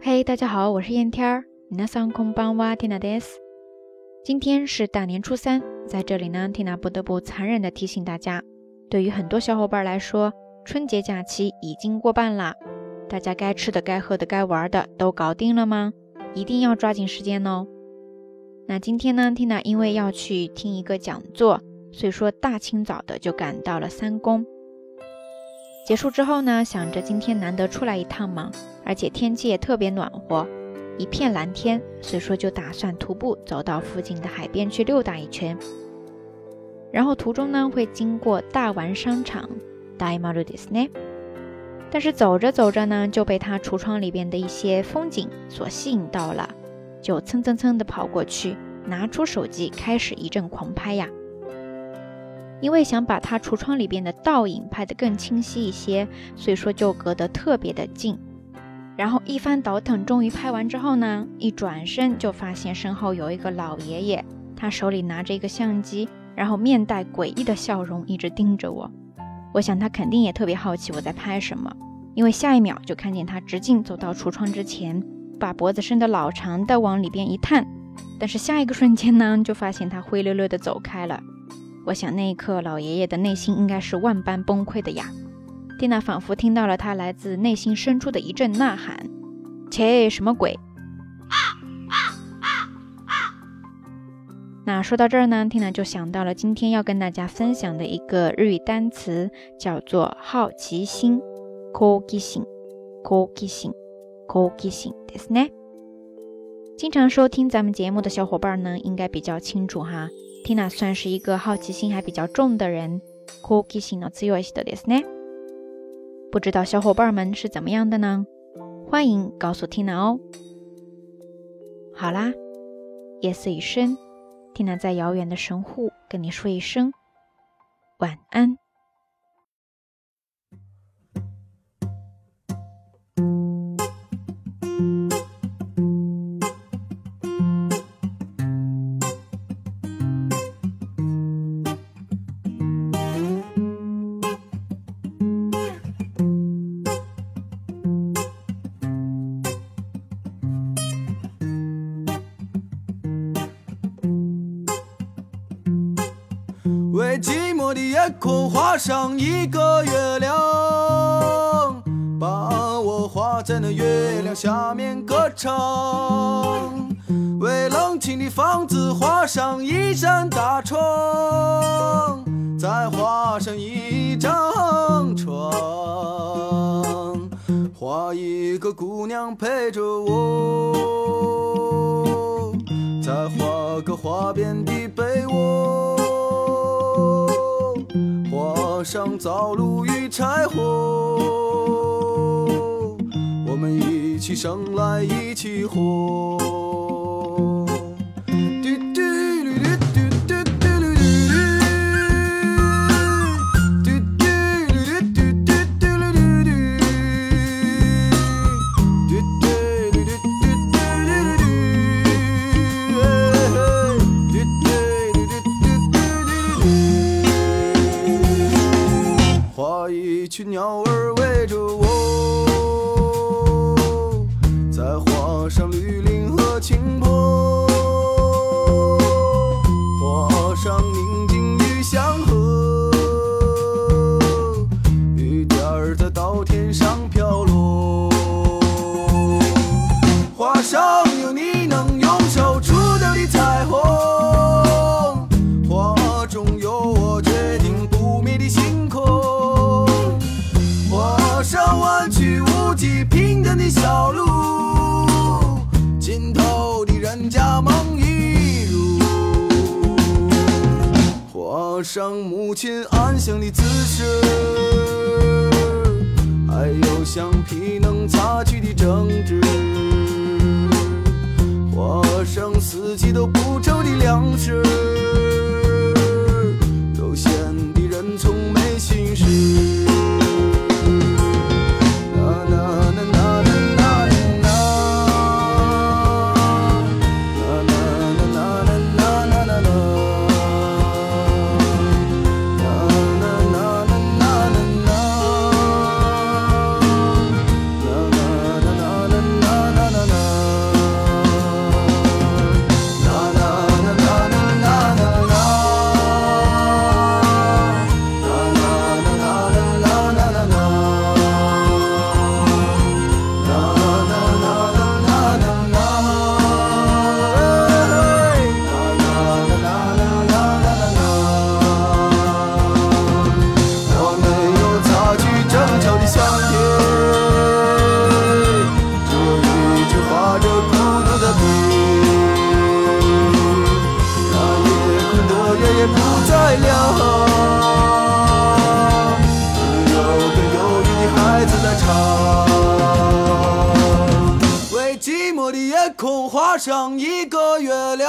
嘿，大家好，我是燕天儿。皆さんこんばんは、ティナです。今天是大年初三，在这里呢，缇娜不得不残忍地提醒大家，对于很多小伙伴来说，春节假期已经过半啦。大家该吃的、该喝的、该玩的都搞定了吗？一定要抓紧时间哦。那今天呢，缇娜因为要去听一个讲座，所以说大清早的就赶到了三宫。 结束之后呢，想着今天难得出来一趟嘛，而且天气也特别暖和，一片蓝天，所以说就打算徒步走到附近的海边去溜达一圈。然后途中呢会经过大丸商场，大丸ですね。但是走着走着呢，就被他橱窗里边的一些风景所吸引到了，就蹭蹭蹭的跑过去，拿出手机开始一阵狂拍呀。 因为想把他橱窗里边的倒影拍得更清晰一些，所以说就隔得特别的近。然后一番倒腾，终于拍完之后呢，一转身就发现身后有一个老爷爷，他手里拿着一个相机，然后面带诡异的笑容，一直盯着我。我想他肯定也特别好奇我在拍什么，因为下一秒就看见他直径走到橱窗之前，把脖子伸得老长的往里边一探，但是下一个瞬间呢，就发现他灰溜溜的走开了。我想那一刻，老爷爷的内心应该是万般崩溃的呀。蒂娜仿佛听到了他来自内心深处的一阵呐喊：“切，什么鬼？”那说到这儿呢，蒂娜就想到了今天要跟大家分享的一个日语单词，叫做好奇心。好奇心，好奇心，好奇心，ですね。经常收听咱们节目的小伙伴呢，应该比较清楚哈。 Tina 算是一个好奇心还比较重的人，好奇心の強い人ですね。不知道小伙伴们是怎么样的呢？欢迎告诉 Tina 哦。好啦，夜色已深，Tina 在遥远的神户跟你说一声晚安。 为寂寞的夜空画上一个月亮，把我画在那月亮下面歌唱。为冷清的房子画上一扇大窗，再画上一张床，画一个姑娘陪着我，再画个花边的被窝。画上灶炉与柴火，我们一起生来一起活。鸟儿围着我，再画上绿林和青坡，画上宁静与祥和，上母亲安详的姿势，还有橡皮口画上一个月亮。